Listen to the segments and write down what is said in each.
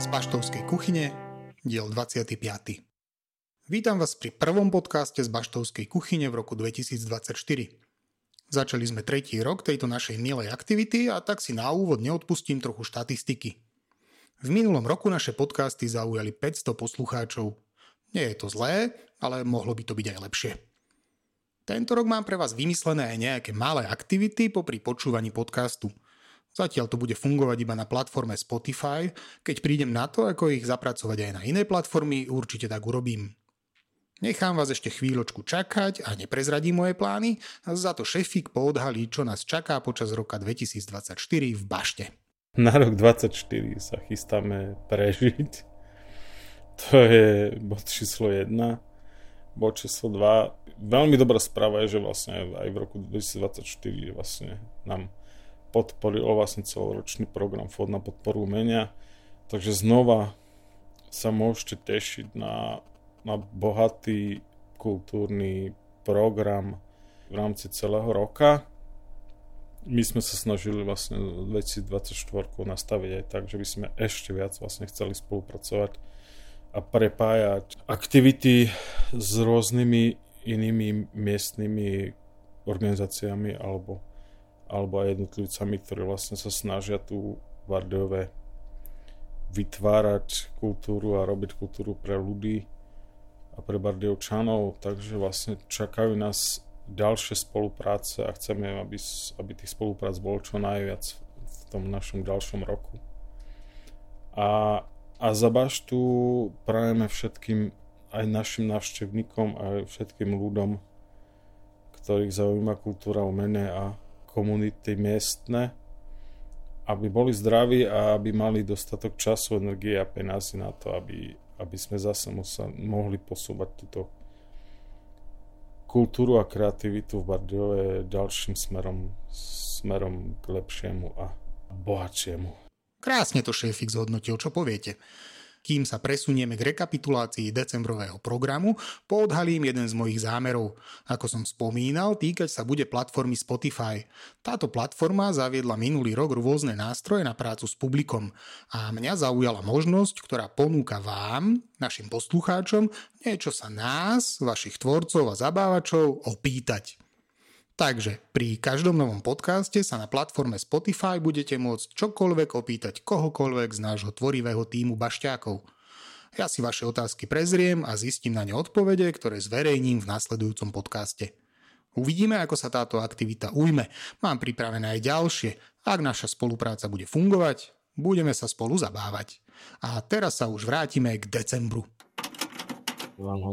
Z Baštovskej kuchyne, diel 25. Vítam vás pri prvom podcaste z Baštovskej kuchyne v roku 2024. Začali sme tretí rok tejto našej milej aktivity a tak si na úvod neodpustím trochu štatistiky. V minulom roku naše podcasty zaujali 500 poslucháčov. Nie je to zlé, ale mohlo by to byť aj lepšie. Tento rok mám pre vás vymyslené aj nejaké malé aktivity popri počúvaní podcastu. Zatiaľ to bude fungovať iba na platforme Spotify, keď prídem na to, ako ich zapracovať aj na iné platformy, určite tak urobím. Nechám vás ešte chvíľočku čakať a neprezradím moje plány, za to šefik poodhalí, čo nás čaká počas roka 2024 v Bašte. Na rok 2024 sa chystáme prežiť. To je bod číslo 1 bod číslo 2. Veľmi dobrá správa je, že vlastne aj v roku 2024 vlastne nám podporilo vlastne celoročný program Fond na podporu umenia. Takže znova sa môžete tešiť na, na bohatý kultúrny program v rámci celého roka. My sme sa snažili vlastne 2024 nastaviť aj tak, že by sme ešte viac vlastne chceli spolupracovať a prepájať aktivity s rôznymi inými miestnymi organizáciami alebo, alebo aj jednotlivcami, ktorí vlastne sa snažia tu v Bardejove vytvárať kultúru a robiť kultúru pre ľudí a pre Bardejovčanov, takže vlastne čakajú nás ďalšie spolupráce a chceme, aby, aby tých spoluprác bolo čo najviac v tom našom ďalšom roku. A a za baštu prajeme všetkým aj našim návštevníkom a všetkým ľuďom, ktorých zaujíma kultúra, umenie a komunity miestne, aby boli zdraví a aby mali dostatok času, energie a peniazy na to, aby, aby sme zase museli, mohli posúvať túto kultúru a kreativitu v Bardejove ďalším smerom, smerom k lepšiemu a bohatšiemu. Krásne to šéfik zhodnotil, čo poviete. Kým sa presunieme k rekapitulácii decembrového programu, poodhalím jeden z mojich zámerov. Ako som spomínal, týkať sa bude platformy Spotify. Táto platforma zaviedla minulý rok rôzne nástroje na prácu s publikom a mňa zaujala možnosť, ktorá ponúka vám, našim poslucháčom, niečo sa nás, vašich tvorcov a zabávačov opýtať. Takže pri každom novom podcaste sa na platforme Spotify budete môcť čokoľvek opýtať kohokoľvek z nášho tvorivého týmu bašťákov. Ja si vaše otázky prezriem a zistím na ne odpovede, ktoré zverejním v nasledujúcom podcaste. Uvidíme, ako sa táto aktivita ujme. Mám pripravené aj ďalšie. Ak naša spolupráca bude fungovať, budeme sa spolu zabávať. A teraz sa už vrátime k decembru. Vám ho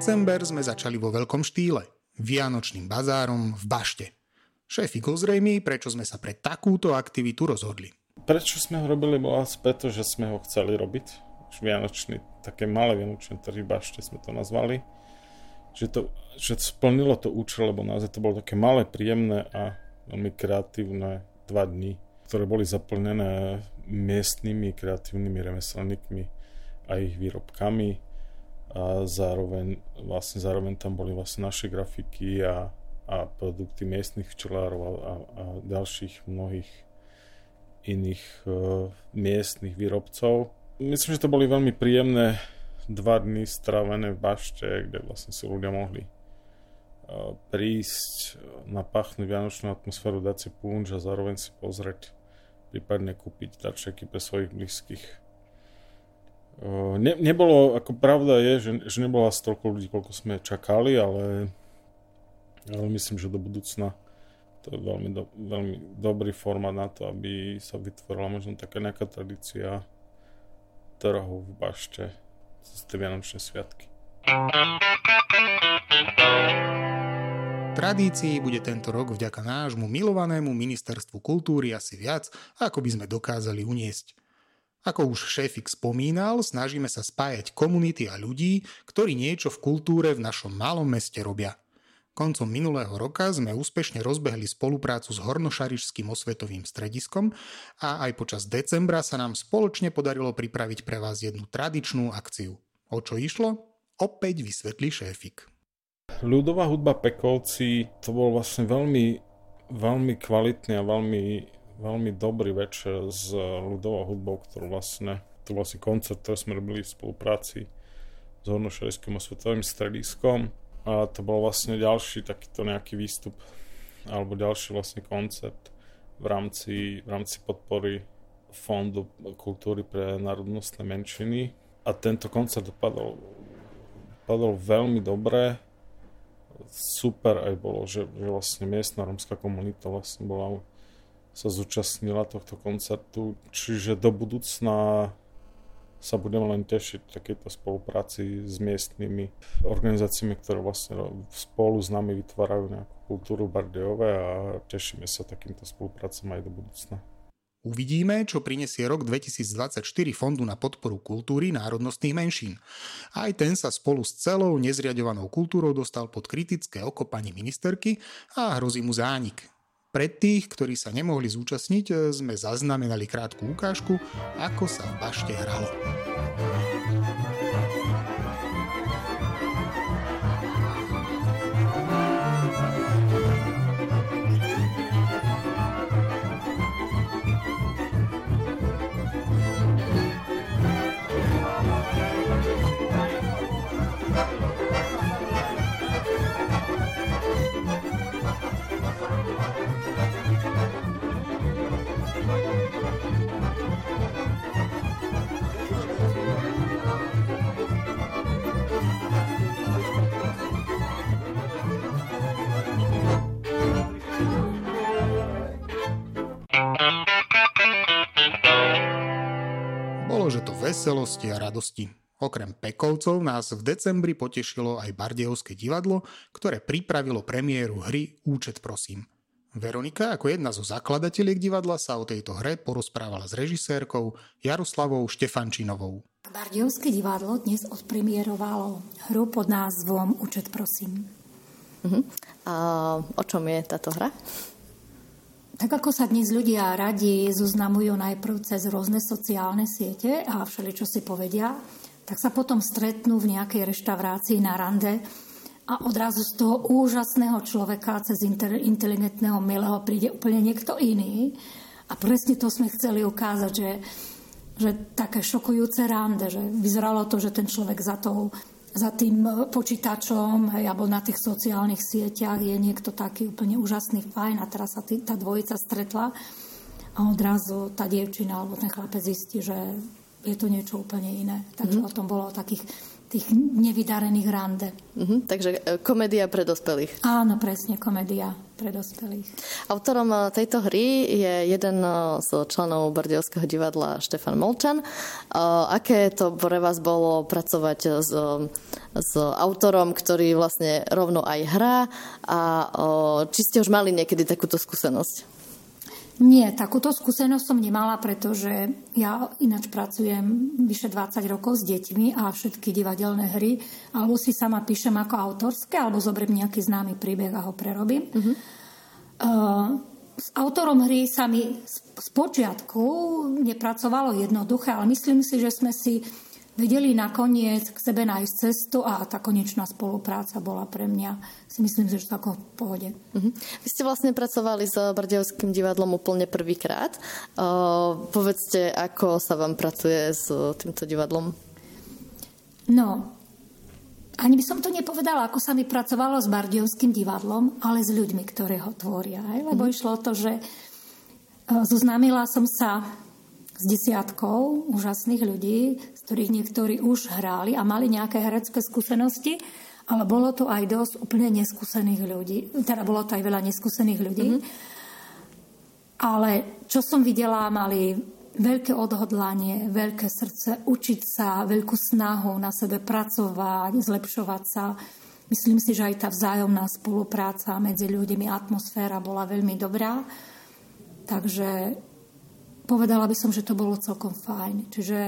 December sme začali vo veľkom štýle, vianočným bazárom v Bašte. Šéfik ozrejmi, prečo sme sa pre takúto aktivitu rozhodli. Prečo sme ho robili, bolo asi preto, že sme ho chceli robiť. Už vianočný, také malé vianočné trhy Bašte sme to nazvali. Že to, že splnilo to účel, lebo naozaj to bolo také malé, príjemné a veľmi kreatívne dva dni, ktoré boli zaplnené miestnymi kreatívnymi remeselníkmi a ich výrobkami a zároveň, vlastne zároveň tam boli vlastne naše grafiky a, a produkty miestnych včelárov a, a, a ďalších mnohých iných uh, miestnych výrobcov. Myslím, že to boli veľmi príjemné dva dny strávené v bašte, kde vlastne si ľudia mohli uh, prísť na pachnú vianočnú atmosféru, dať si punč a zároveň si pozrieť, prípadne kúpiť darčeky pre svojich blízkych Ne, nebolo, ako pravda je, že, že nebolo asi toľko ľudí, koľko sme čakali, ale, ale myslím, že do budúcna to je veľmi, do, veľmi dobrý formát na to, aby sa vytvorila možno taká nejaká tradícia trhu v bašte cez tie Vianočné sviatky. Tradícií bude tento rok vďaka nášmu milovanému ministerstvu kultúry asi viac, ako by sme dokázali uniesť. Ako už šéfik spomínal, snažíme sa spájať komunity a ľudí, ktorí niečo v kultúre v našom malom meste robia. Koncom minulého roka sme úspešne rozbehli spoluprácu s Hornošarišským osvetovým strediskom a aj počas decembra sa nám spoločne podarilo pripraviť pre vás jednu tradičnú akciu. O čo išlo? Opäť vysvetlí šéfik. ľudová hudba Pekovci, to bol vlastne veľmi, veľmi kvalitný a veľmi, veľmi dobrý večer s ľudovou hudbou, ktorú vlastne, to vlastne koncert, ktorý sme robili v spolupráci s Hornošerským osvetovým strediskom. A to bol vlastne ďalší takýto nejaký výstup alebo ďalší vlastne koncept v rámci, v rámci podpory Fondu kultúry pre národnostné menšiny. A tento koncert dopadol, dopadol veľmi dobre. Super aj bolo, že, že vlastne miestna romská komunita vlastne bola sa zúčastnila tohto koncertu, čiže do budúcna sa budeme len tešiť takejto spolupráci s miestnymi organizáciami, ktoré vlastne spolu s nami vytvárajú nejakú kultúru Bardejové a tešíme sa takýmto spoluprácom aj do budúcna. Uvidíme, čo prinesie rok 2024 Fondu na podporu kultúry národnostných menšín. Aj ten sa spolu s celou nezriadovanou kultúrou dostal pod kritické oko pani ministerky a hrozí mu zánik. Pre tých, ktorí sa nemohli zúčastniť, sme zaznamenali krátku ukážku, ako sa v bašte hralo. Že to veselosti a radosti. Okrem Pekovcov nás v decembri potešilo aj Bardejovské divadlo, ktoré pripravilo premiéru hry Účet prosím. Veronika ako jedna zo zakladateliek divadla sa o tejto hre porozprávala s režisérkou Jaroslavou Štefančinovou. Bardejovské divadlo dnes odpremierovalo hru pod názvom Účet prosím. Uh-huh. A o čom je táto hra? Tak ako sa dnes ľudia radi zoznamujú najprv cez rôzne sociálne siete a všeli, čo si povedia, tak sa potom stretnú v nejakej reštaurácii na rande a odrazu z toho úžasného človeka cez inteligentného milého príde úplne niekto iný. A presne to sme chceli ukázať, že, že také šokujúce rande, že vyzeralo to, že ten človek za tou za tým počítačom hej, alebo na tých sociálnych sieťach je niekto taký úplne úžasný, fajn a teraz sa tý, tá dvojica stretla a odrazu tá dievčina alebo ten chlapec zistí, že je to niečo úplne iné. Takže mm-hmm. o tom bolo takých tých nevydarených rande. Mm-hmm, takže e, komédia pre dospelých. Áno, presne, komédia pre dospelých. Autorom e, tejto hry je jeden e, z členov Bardejovského divadla Štefan Molčan. Aké to pre vás bolo pracovať s, s autorom, ktorý vlastne rovno aj hrá a či ste už mali niekedy takúto skúsenosť? Nie, takúto skúsenosť som nemala, pretože ja ináč pracujem vyše 20 rokov s deťmi a všetky divadelné hry alebo si sama píšem ako autorské, alebo zoberiem nejaký známy príbeh a ho prerobím. Uh-huh. Uh, s autorom hry sa mi z počiatku nepracovalo jednoduché, ale myslím si, že sme si vedeli nakoniec k sebe nájsť cestu a tá konečná spolupráca bola pre mňa, si myslím, že to ako v pohode. Uh-huh. Vy ste vlastne pracovali s Bardejovským divadlom úplne prvýkrát. Uh, povedzte, ako sa vám pracuje s týmto divadlom? No, ani by som to nepovedala, ako sa mi pracovalo s Bardejovským divadlom, ale s ľuďmi, ktorí ho tvoria. Lebo uh-huh. išlo o to, že zoznámila som sa s desiatkou úžasných ľudí, z ktorých niektorí už hráli a mali nejaké herecké skúsenosti, ale bolo to aj dosť úplne neskúsených ľudí. Teda bolo to aj veľa neskúsených ľudí. Mm-hmm. Ale čo som videla, mali veľké odhodlanie, veľké srdce, učiť sa, veľkú snahu na sebe pracovať, zlepšovať sa. Myslím si, že aj tá vzájomná spolupráca medzi ľuďmi, atmosféra bola veľmi dobrá. Takže povedala by som, že to bolo celkom fajn. Čiže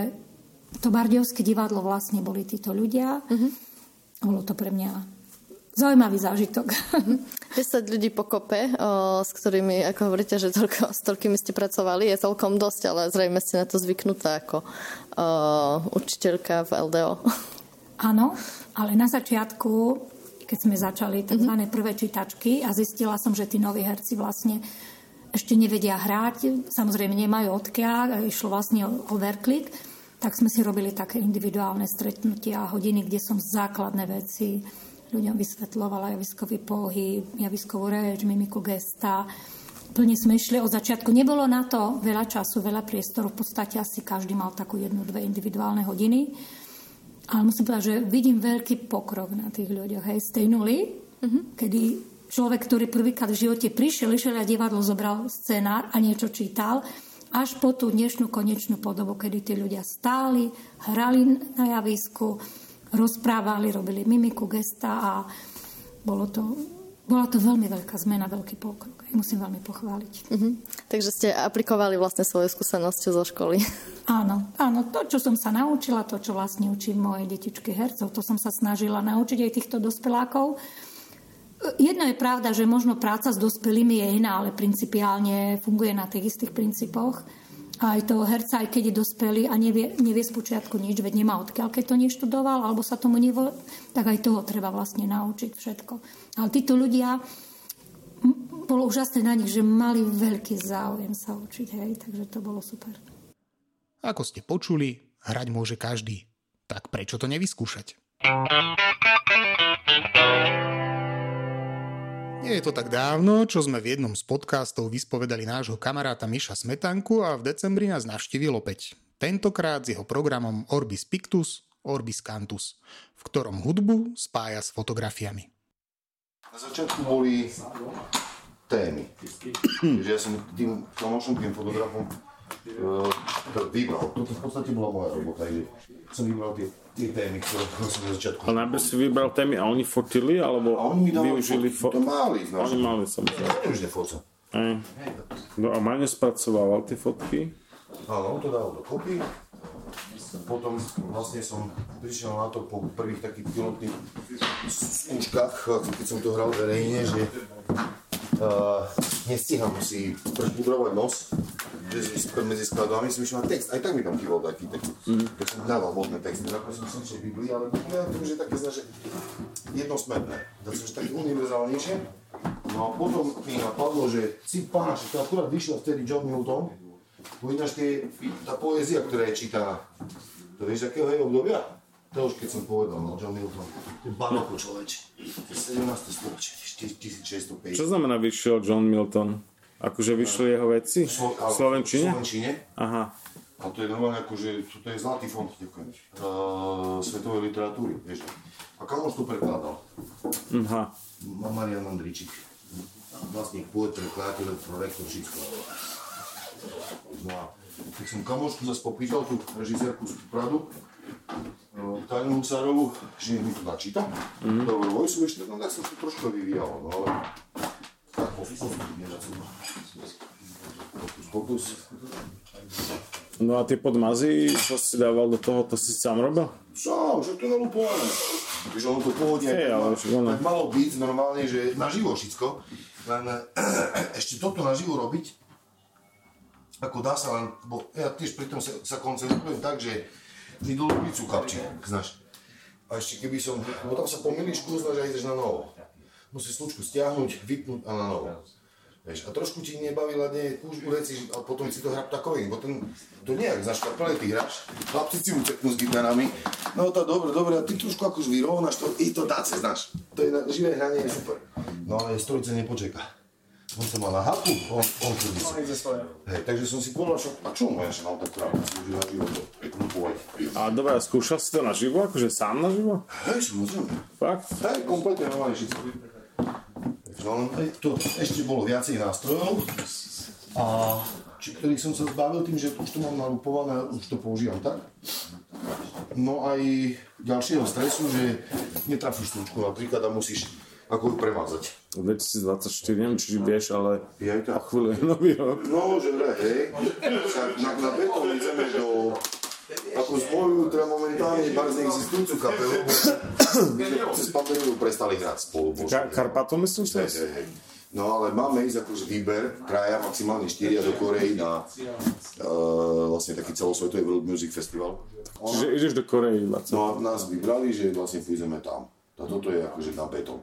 to Bardejovské divadlo vlastne boli títo ľudia. Uh-huh. Bolo to pre mňa zaujímavý zážitok. Uh-huh. Mhm. 10 ľudí pokope, s ktorými, ako hovoríte, že toľko, s toľkými ste pracovali, je celkom dosť, ale zrejme ste na to zvyknutá ako o, učiteľka v LDO. Áno, ale na začiatku keď sme začali tzv. Mm-hmm. prvé čítačky a zistila som, že tí noví herci vlastne ešte nevedia hrať, samozrejme nemajú odkiaľ, išlo vlastne o verklik, tak sme si robili také individuálne stretnutia, hodiny, kde som základné veci ľuďom vysvetlovala, javiskový pohyb, javiskovú reč, mimiku gesta. Plne sme išli od začiatku. Nebolo na to veľa času, veľa priestoru. V podstate asi každý mal takú jednu, dve individuálne hodiny. Ale musím povedať, že vidím veľký pokrok na tých ľuďoch. Hej, z tej nuly, mm-hmm. kedy človek, ktorý prvýkrát v živote prišiel, išiel a divadlo, zobral scenár a niečo čítal, až po tú dnešnú konečnú podobu, kedy tí ľudia stáli, hrali na javisku, rozprávali, robili mimiku, gesta a bolo to, bola to veľmi veľká zmena, veľký pokrok. Musím veľmi pochváliť. Uh-huh. Takže ste aplikovali vlastne svoje skúsenosti zo školy. Áno, áno, to, čo som sa naučila, to, čo vlastne učím moje detičky hercov, to som sa snažila naučiť aj týchto dospelákov. Jedno je pravda, že možno práca s dospelými je iná, ale principiálne funguje na tých istých princípoch. A aj toho herca, aj keď je dospelý a nevie, nevie z počiatku nič, veď nemá odkiaľ, keď to neštudoval, alebo sa tomu nevo, tak aj toho treba vlastne naučiť všetko. Ale títo ľudia, bolo úžasné na nich, že mali veľký záujem sa učiť, hej, takže to bolo super. Ako ste počuli, hrať môže každý. Tak prečo to nevyskúšať? Nie je to tak dávno, čo sme v jednom z podcastov vyspovedali nášho kamaráta Miša Smetanku a v decembri nás navštívil opäť. Tentokrát s jeho programom Orbis Pictus, Orbis Cantus, v ktorom hudbu spája s fotografiami. Na začiatku boli témy. že ja som tým tým fotografom uh, vybral. Toto v podstate bola moja robota, že som vybral tie tie témy, ktoré som na začiatku. A najprv si vybral témy a oni fotili, alebo a oni mi využili fot... To mali, znaš. Oni mali, samozrejme. Ja už nefoca. No a Maňo spracovával tie fotky? Áno, on to dal do kopy. Potom vlastne som prišiel na to po prvých takých pilotných skúškach, keď som to hral verejne, že uh, nestíham si prešpudrovať nos, medzi skladbami som išiel na text, aj tak mi tam chýbal taký text, mm. keď som dával vodné texty, ako som som Biblii, ale ja to už je také zna, že jednosmerné, dal som, že také univerzálnejšie. No a potom mi napadlo, že si pána, že to akurát vyšiel vtedy John Milton, bo ináč tie, tá poézia, ktorá je čítaná, to vieš, akého je obdobia? To už keď som povedal, no, John Milton. Baroko človeč. To je 17. storočie, 1650. Čo znamená vyšiel John Milton? Akože vyšli jeho veci? Slo- v Slovenčine? V Slovenčine. Aha. A to je normálne akože, to je zlatý fond, ďakujem, uh, svetovej literatúry, vieš. A kamoš to prekladal. Aha. Marian Andričík. Vlastne poet, prekladateľ, prorektor, všetko. No a tak som kamošku zase popýtal, tú režisérku z Pradu, Táňu Husárovú, že mi to načíta. Mm. Dobre, vojsu ešte, no tak som to trošku vyvíjal, no ale Pokus. No a tie podmazy, čo si dával do toho, to si sám robil? Sám, že to je nalupované. Víš, ono to pôvodne hey, ale, tak, ono... tak malo byť normálne, že naživo všetko, len ešte toto naživo robiť, ako dá sa len, bo ja tiež pri tom sa, sa koncentrujem tak, že mi dolu pizzu kapčí, znáš. A ešte keby som, bo tam sa pomýliš, kúznaš a ideš na novo musíš slučku stiahnuť, vypnúť a na novo. Vieš, a trošku ti nebavila nie už veci, a potom si to hrá takový, bo ten, to nejak za škapele ty hráš, chlapci si uteknú s gitarami, no to dobre, dobre, a ty trošku akož vyrovnáš to, i to dá znáš, to je na živé hranie je super. No ale strojce nepočeka. On sa mal na haku, on, on tu Hej, takže som si povedal, čo, a čo ja som mal tak na život, klupovať. A dobre, skúšal si to na živo, akože sám na živo? Hej, samozrejme. Fakt? Hej, kompletne normálne všetko. No, to ešte bolo viacej nástrojov, a či ktorých som sa zbavil tým, že už to mám nalupované, už to používam tak. No aj ďalšieho stresu, že netrafíš stručku napríklad a musíš ako ju premazať. 2024, neviem, či vieš, ale ja o chvíľu je nový rok. No, že hej. Na, na beton ideme do ako spojujú teda momentálne iba z neexistujúcu kapelu, cez pandémiu prestali hrať spolu. Ka- Karpatom myslím hej. No ale máme ísť akože výber kraja, maximálne 4 do Korei na uh, vlastne taký celosvetový World Music Festival. Čiže ideš do Korei? No a nás vybrali, že vlastne pôjdeme tam. A toto je akože na betón.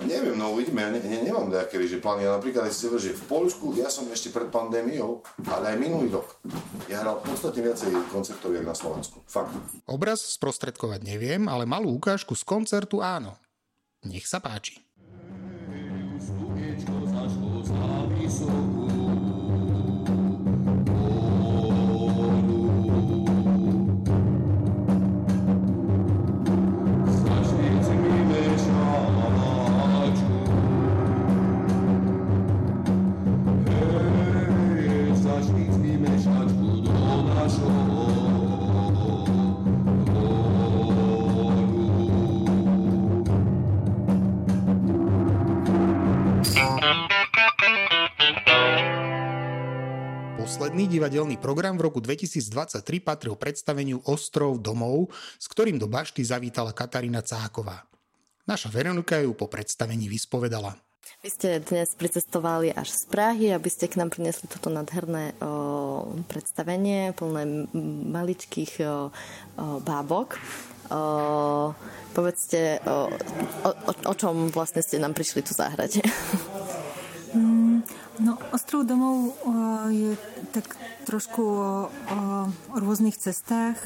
Neviem, no uvidíme, ja ne, ne, nemám nejaké že plány. Ja napríklad si že v Polsku, ja som ešte pred pandémiou, ale aj minulý rok, ja hral podstatne viacej koncertov, jak na Slovensku. Fakt. Obraz sprostredkovať neviem, ale malú ukážku z koncertu áno. Nech sa páči. Posledný divadelný program v roku 2023 patril predstaveniu Ostrov domov, s ktorým do bašty zavítala Katarína Cáková. Naša Veronika ju po predstavení vyspovedala. Vy ste dnes pricestovali až z Prahy, aby ste k nám priniesli toto nadherné o, predstavenie, plné maličkých o, o, bábok. O, povedzte, o, o, o čom vlastne ste nám prišli tu zahrať. No, Ostrov domov je tak trošku o, o rôznych cestách,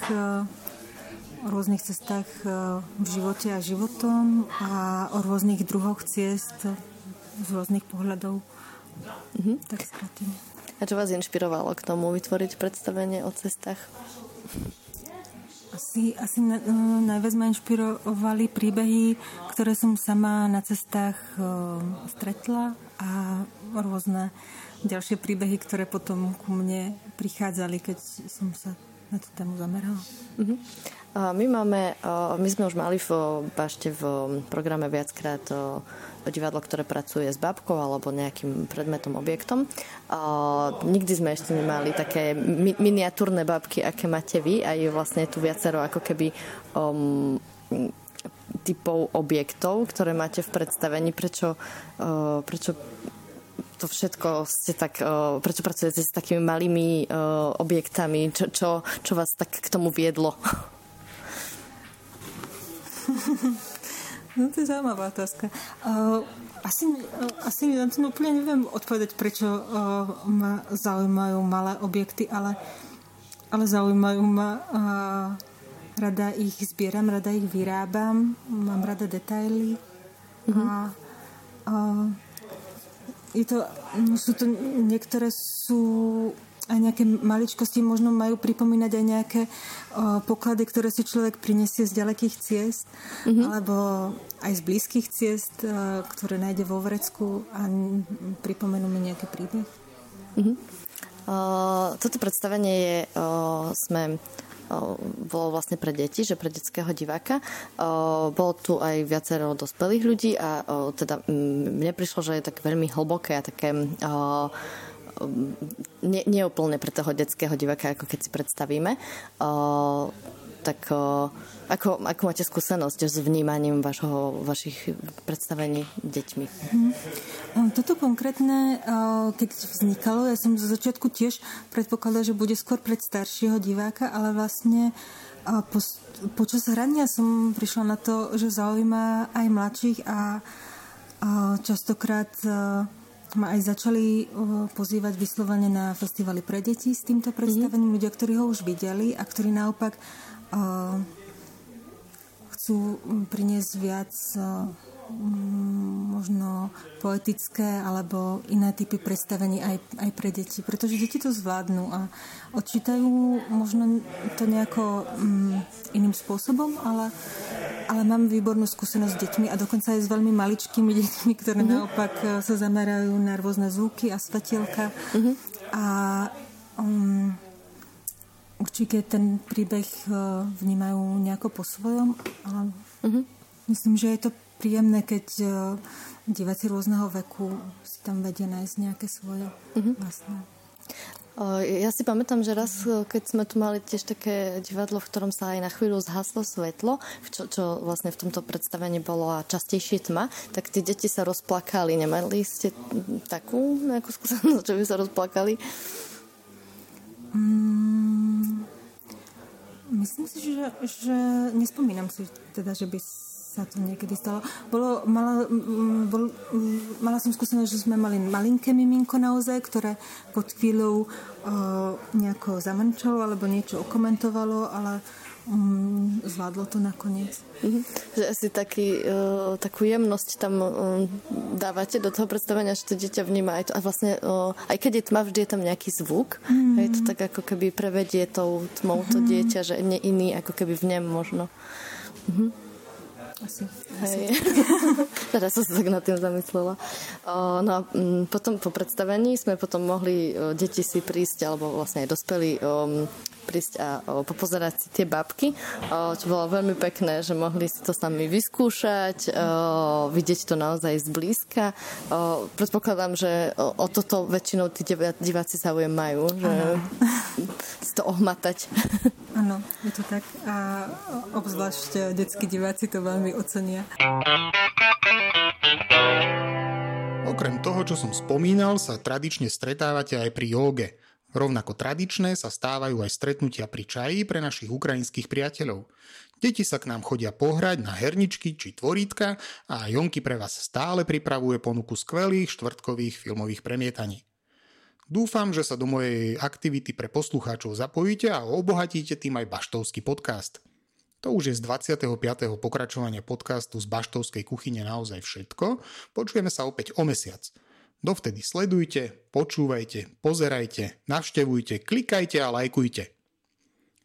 o rôznych cestách v živote a životom a o rôznych druhoch ciest z rôznych pohľadov. Mm-hmm. Tak skratím. A čo vás inšpirovalo k tomu vytvoriť predstavenie o cestách? Asi, asi na, no, najviac ma inšpirovali príbehy, ktoré som sama na cestách stretla a rôzne ďalšie príbehy, ktoré potom ku mne prichádzali, keď som sa na tú tému zamerala. Uh-huh. My máme, my sme už mali v bašte v programe viackrát divadlo, ktoré pracuje s babkou alebo nejakým predmetom, objektom. Nikdy sme ešte nemali také miniatúrne babky, aké máte vy a je vlastne tu viacero ako keby um, typov objektov, ktoré máte v predstavení. Prečo, uh, prečo to všetko ste tak, uh, prečo pracujete s takými malými uh, objektami? Čo, čo, čo vás tak k tomu viedlo? no to je zaujímavá otázka. Uh, asi, asi na to úplne neviem odpovedať, prečo uh, ma zaujímajú malé objekty, ale, ale zaujímajú ma uh, rada ich zbieram, rada ich vyrábam, mám rada detaily mm-hmm. a uh, je to, no sú to, niektoré sú aj nejaké maličkosti možno majú pripomínať aj nejaké o, poklady, ktoré si človek prinesie z ďalekých ciest mm-hmm. alebo aj z blízkych ciest, o, ktoré nájde vo vrecku a pripomenú mi nejaký príbeh. Mm-hmm. O, toto predstavenie je, o, sme bolo vlastne pre deti, že pre detského diváka. Bolo tu aj viacero dospelých ľudí a teda mne prišlo, že je tak veľmi hlboké a také neúplne pre toho detského diváka, ako keď si predstavíme. Tak ako, ako máte skúsenosť s vnímaním vašho, vašich predstavení deťmi? Hmm. Toto konkrétne, keď vznikalo, ja som zo začiatku tiež predpokladala, že bude skôr pred staršieho diváka, ale vlastne po, počas hrania som prišla na to, že zaujíma aj mladších a, a častokrát ma aj začali pozývať vyslovene na festivaly pre deti s týmto predstavením. Mm-hmm. Ľudia, ktorí ho už videli a ktorí naopak chcú priniesť viac Mm, možno poetické alebo iné typy predstavení aj, aj pre deti. Pretože deti to zvládnu a odčítajú možno to nejako um, iným spôsobom, ale, ale mám výbornú skúsenosť s deťmi a dokonca aj s veľmi maličkými deťmi, ktoré mm-hmm. naopak e, sa zamerajú na rôzne zvuky a svetielka. Mm-hmm. A um, určite ten príbeh uh, vnímajú nejako po svojom. Ale mm-hmm. Myslím, že je to príjemné, keď uh, diváci rôzneho veku si tam vedia nájsť nejaké svoje mm-hmm. vlastné. Ja si pamätám, že raz, e, keď sme tu mali tiež také divadlo, v ktorom sa aj na chvíľu zhaslo svetlo, čo, čo vlastne v tomto predstavení bolo a častejšie tma, tak tí deti sa rozplakali. Nemali ste takú nejakú skúsenosť, že by sa rozplakali? Mm, myslím si, že, že nespomínam si teda, že by sa to niekedy stalo. Bolo, mala, bol, mala som skúsenosť, že sme mali malinké miminko naozaj, ktoré pod chvíľou uh, nejako zamrčalo alebo niečo okomentovalo, ale um, zvládlo to nakoniec. Mm-hmm. Že asi taký, uh, takú jemnosť tam um, dávate do toho predstavenia, že to dieťa vníma aj to. A vlastne, uh, aj keď je tma, vždy je tam nejaký zvuk. Mm-hmm. Je to tak ako keby prevedie tou tmou to mm-hmm. dieťa, že nie iný ako keby v nem možno. Mm-hmm. Asi. Hej. Teraz som sa tak nad tým zamyslela. O, no a m, potom po predstavení sme potom mohli o, deti si prísť, alebo vlastne aj dospelí o, prísť a o, popozerať si tie babky, o, čo bolo veľmi pekné, že mohli si to s nami vyskúšať, o, vidieť to naozaj zblízka. O, predpokladám, že o, o toto väčšinou tí diváci záujem majú, že si to ohmatať. Áno, je to tak. A obzvlášť detskí diváci to veľmi ocenia. Okrem toho, čo som spomínal, sa tradične stretávate aj pri jóge. Rovnako tradičné sa stávajú aj stretnutia pri čaji pre našich ukrajinských priateľov. Deti sa k nám chodia pohrať na herničky či tvorítka a Jonky pre vás stále pripravuje ponuku skvelých štvrtkových filmových premietaní. Dúfam, že sa do mojej aktivity pre poslucháčov zapojíte a obohatíte tým aj Baštovský podcast. To už je z 25. pokračovania podcastu z Baštovskej kuchyne naozaj všetko. Počujeme sa opäť o mesiac. Dovtedy sledujte, počúvajte, pozerajte, navštevujte, klikajte a lajkujte.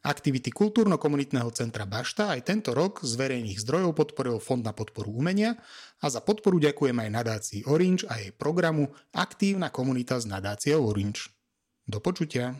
Aktivity Kultúrno-komunitného centra Bašta aj tento rok z verejných zdrojov podporil Fond na podporu umenia a za podporu ďakujem aj nadácii Orange a jej programu Aktívna komunita s nadáciou Orange. Do počutia.